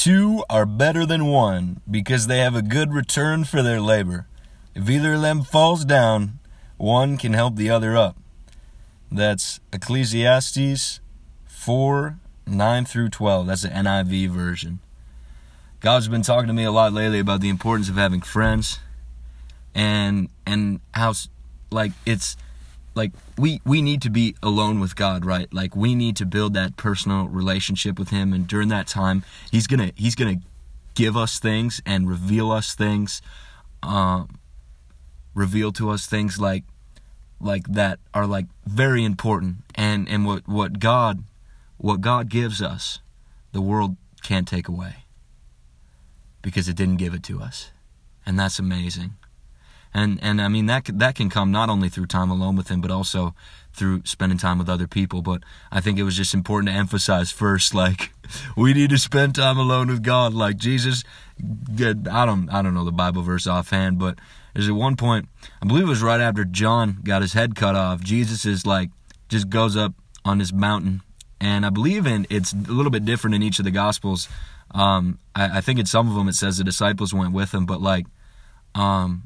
Two are better than one because they have a good return for their labor. If either of them falls down, one can help the other up. That's Ecclesiastes 4 9 through 12. That's the NIV version. God's been talking to me a lot lately about the importance of having friends and and how like it's like we we need to be alone with God, right? Like we need to build that personal relationship with him. And during that time he's going to he's going to give us things and reveal us things um reveal to us things like like that are like very important. And and what what God what God gives us the world can't take away because it didn't give it to us. And that's amazing and and I mean that that can come not only through time alone with him but also through spending time with other people. But I think it was just important to emphasize first like we need to spend time alone with God. Like Jesus I don't I don't know the Bible verse offhand but there's at one point I believe it was right after John got his head cut off Jesus is like just goes up on this mountain. And I believe in it's a little bit different in each of the gospels. Um, I, I think in some of them it says the disciples went with him but like um,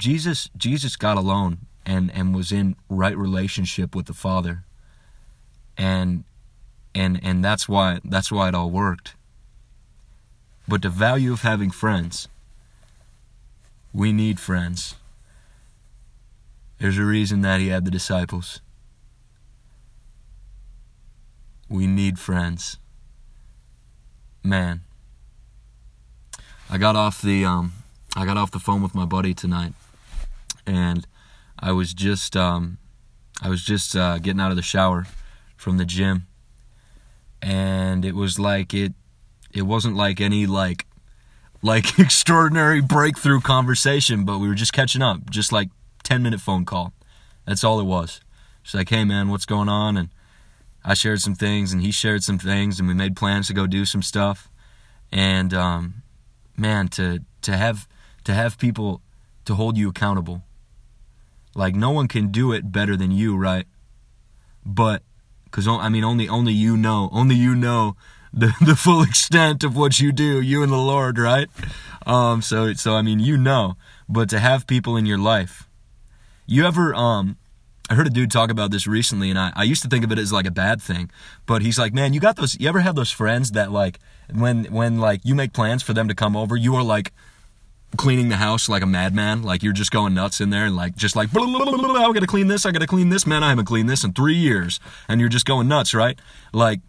Jesus Jesus got alone and and was in right relationship with the Father. And and and that's why that's why it all worked. But the value of having friends. We need friends. There's a reason that he had the disciples. We need friends. Man. I got off the um I got off the phone with my buddy tonight and I was just um, I was just uh, getting out of the shower from the gym, and it was like it it wasn't like any like like extraordinary breakthrough conversation, but we were just catching up, just like ten minute phone call. That's all it was. She's like, "Hey man, what's going on?" and I shared some things, and he shared some things, and we made plans to go do some stuff. And um, man, to to have to have people to hold you accountable like no one can do it better than you, right? But cuz I mean only only you know, only you know the the full extent of what you do, you and the Lord, right? Um so so I mean you know, but to have people in your life. You ever um I heard a dude talk about this recently, and I, I used to think of it as like a bad thing. But he's like, man, you got those. You ever have those friends that like when when like you make plans for them to come over, you are like cleaning the house like a madman. Like you're just going nuts in there and like just like I gotta clean this, I gotta clean this. Man, I haven't cleaned this in three years, and you're just going nuts, right? Like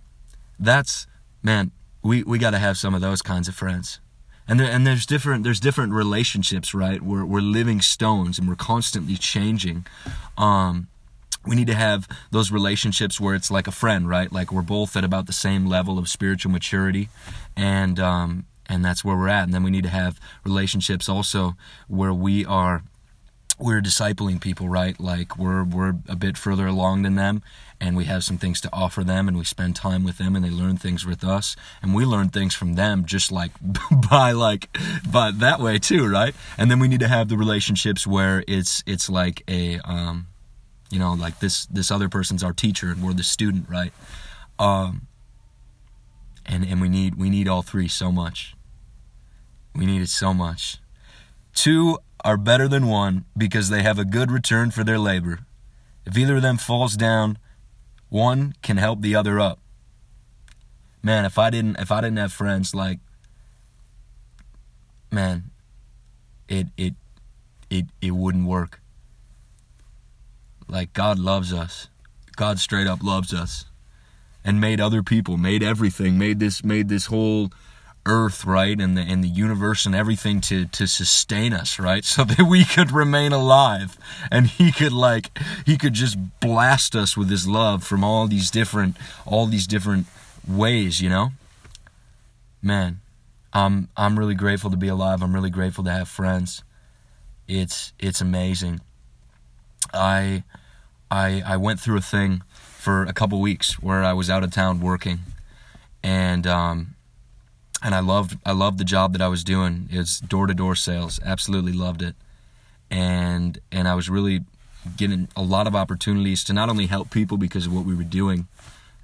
that's man. We we gotta have some of those kinds of friends. And there, and there's different there's different relationships, right? We're we're living stones and we're constantly changing. Um, we need to have those relationships where it's like a friend, right? Like we're both at about the same level of spiritual maturity, and um, and that's where we're at. And then we need to have relationships also where we are we're discipling people right? Like we're we're a bit further along than them and we have some things to offer them and we spend time with them and they learn things with us. And we learn things from them just like by like but that way too right? And then we need to have the relationships where it's it's like a um you know like this this other person's our teacher and we're the student right? Um and and we need we need all three so much we need it so much. Two are better than one because they have a good return for their labor. If either of them falls down, one can help the other up. Man, if I didn't if I didn't have friends like man, it it it it wouldn't work. Like God loves us. God straight up loves us and made other people, made everything, made this made this whole earth right and the and the universe and everything to to sustain us right? So that we could remain alive and he could like he could just blast us with his love from all these different all these different ways you know? Man i'm i'm really grateful to be alive. I'm really grateful to have friends. It's it's amazing. I i i went through a thing for a couple weeks where i was out of town working and um and I loved I loved the job that I was doing. It was door to door sales. Absolutely loved it, and and I was really getting a lot of opportunities to not only help people because of what we were doing,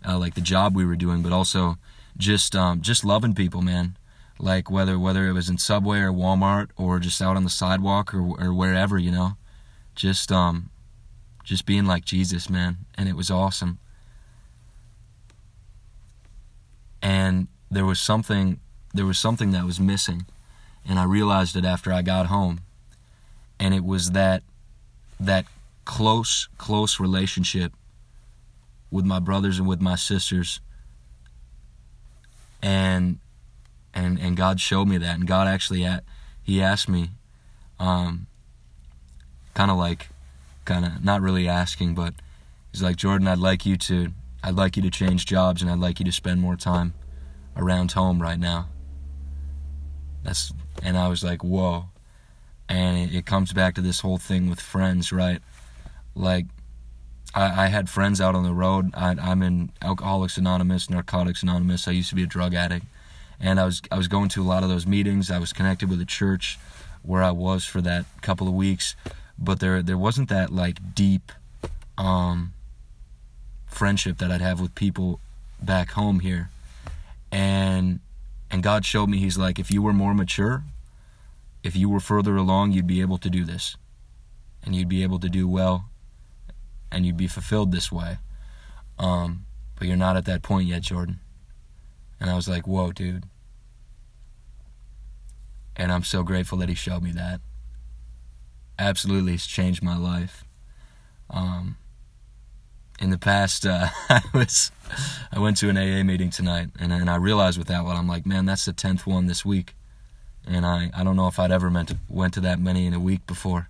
uh, like the job we were doing, but also just um, just loving people, man. Like whether whether it was in Subway or Walmart or just out on the sidewalk or or wherever, you know, just um, just being like Jesus, man, and it was awesome. And there was something there was something that was missing, and I realized it after I got home, and it was that that close close relationship with my brothers and with my sisters. And and and God showed me that and God actually at, he asked me um kind of like kind of not really asking but he's like Jordan I'd like you to I'd like you to change jobs and I'd like you to spend more time around home right now that's and I was like whoa and it, it comes back to this whole thing with friends right like I, I had friends out on the road. I, I'm in Alcoholics Anonymous, Narcotics Anonymous. I used to be a drug addict, and I was I was going to a lot of those meetings. I was connected with a church where I was for that couple of weeks, but there there wasn't that like deep um, friendship that I'd have with people back home here, and and God showed me He's like if you were more mature, if you were further along, you'd be able to do this, and you'd be able to do well and you'd be fulfilled this way. Um, but you're not at that point yet, Jordan. And I was like, whoa, dude. And I'm so grateful that he showed me that. Absolutely, it's changed my life. Um, in the past, uh, I was, I went to an AA meeting tonight, and and I realized with that one, I'm like, man, that's the tenth one this week, and I I don't know if I'd ever meant to, went to that many in a week before.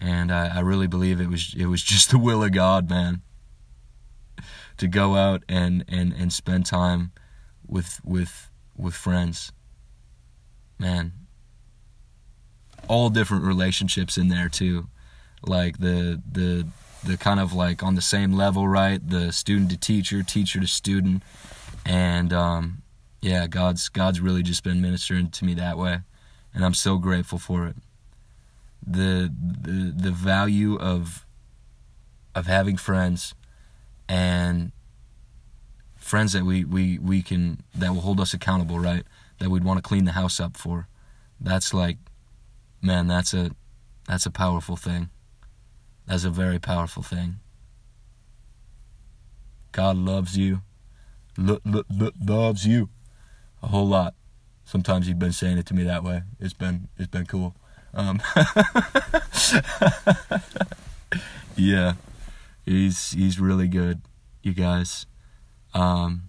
And I, I really believe it was it was just the will of God, man, to go out and and and spend time with with with friends, man. All different relationships in there too, like the the the kind of like on the same level, right? The student to teacher, teacher to student, and um, yeah, God's God's really just been ministering to me that way, and I'm so grateful for it the the the value of of having friends and friends that we, we, we can that will hold us accountable, right? That we'd want to clean the house up for. That's like man, that's a that's a powerful thing. That's a very powerful thing. God loves you. Lo- lo- lo- loves you a whole lot. Sometimes he's been saying it to me that way. It's been it's been cool. Um, yeah, he's he's really good, you guys. Um,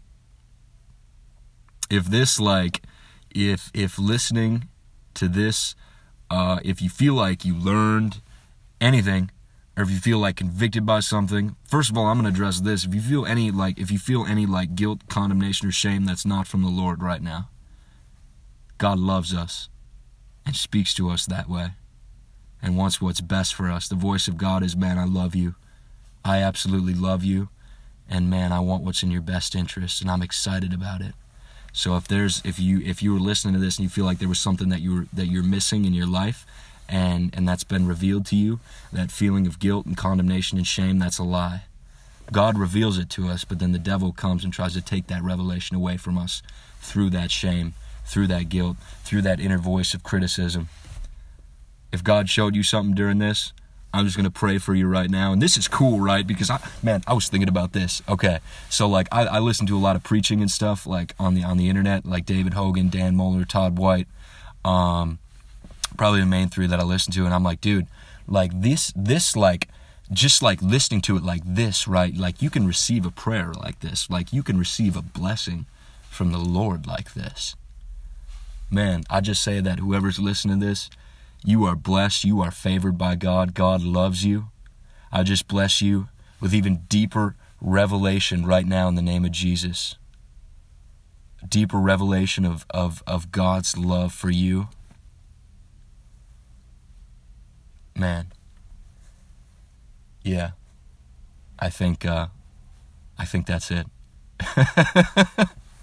if this like, if if listening to this, uh, if you feel like you learned anything, or if you feel like convicted by something, first of all, I'm gonna address this. If you feel any like, if you feel any like guilt, condemnation, or shame, that's not from the Lord right now. God loves us and speaks to us that way and wants what's best for us. The voice of God is, man, I love you. I absolutely love you. And man, I want what's in your best interest and I'm excited about it. So if there's if you if you were listening to this and you feel like there was something that you were that you're missing in your life and and that's been revealed to you, that feeling of guilt and condemnation and shame, that's a lie. God reveals it to us, but then the devil comes and tries to take that revelation away from us through that shame through that guilt, through that inner voice of criticism. If God showed you something during this, I'm just gonna pray for you right now. And this is cool, right? Because I, man, I was thinking about this. Okay, so like I, I listen to a lot of preaching and stuff, like on the on the internet, like David Hogan, Dan Mohler, Todd White, um, probably the main three that I listen to. And I'm like, dude, like this, this like just like listening to it like this, right? Like you can receive a prayer like this, like you can receive a blessing from the Lord like this man, I just say that whoever's listening to this, you are blessed. You are favored by God. God loves you. I just bless you with even deeper revelation right now in the name of Jesus. Deeper revelation of, of, of God's love for you. Man. Yeah. I think uh I think that's it.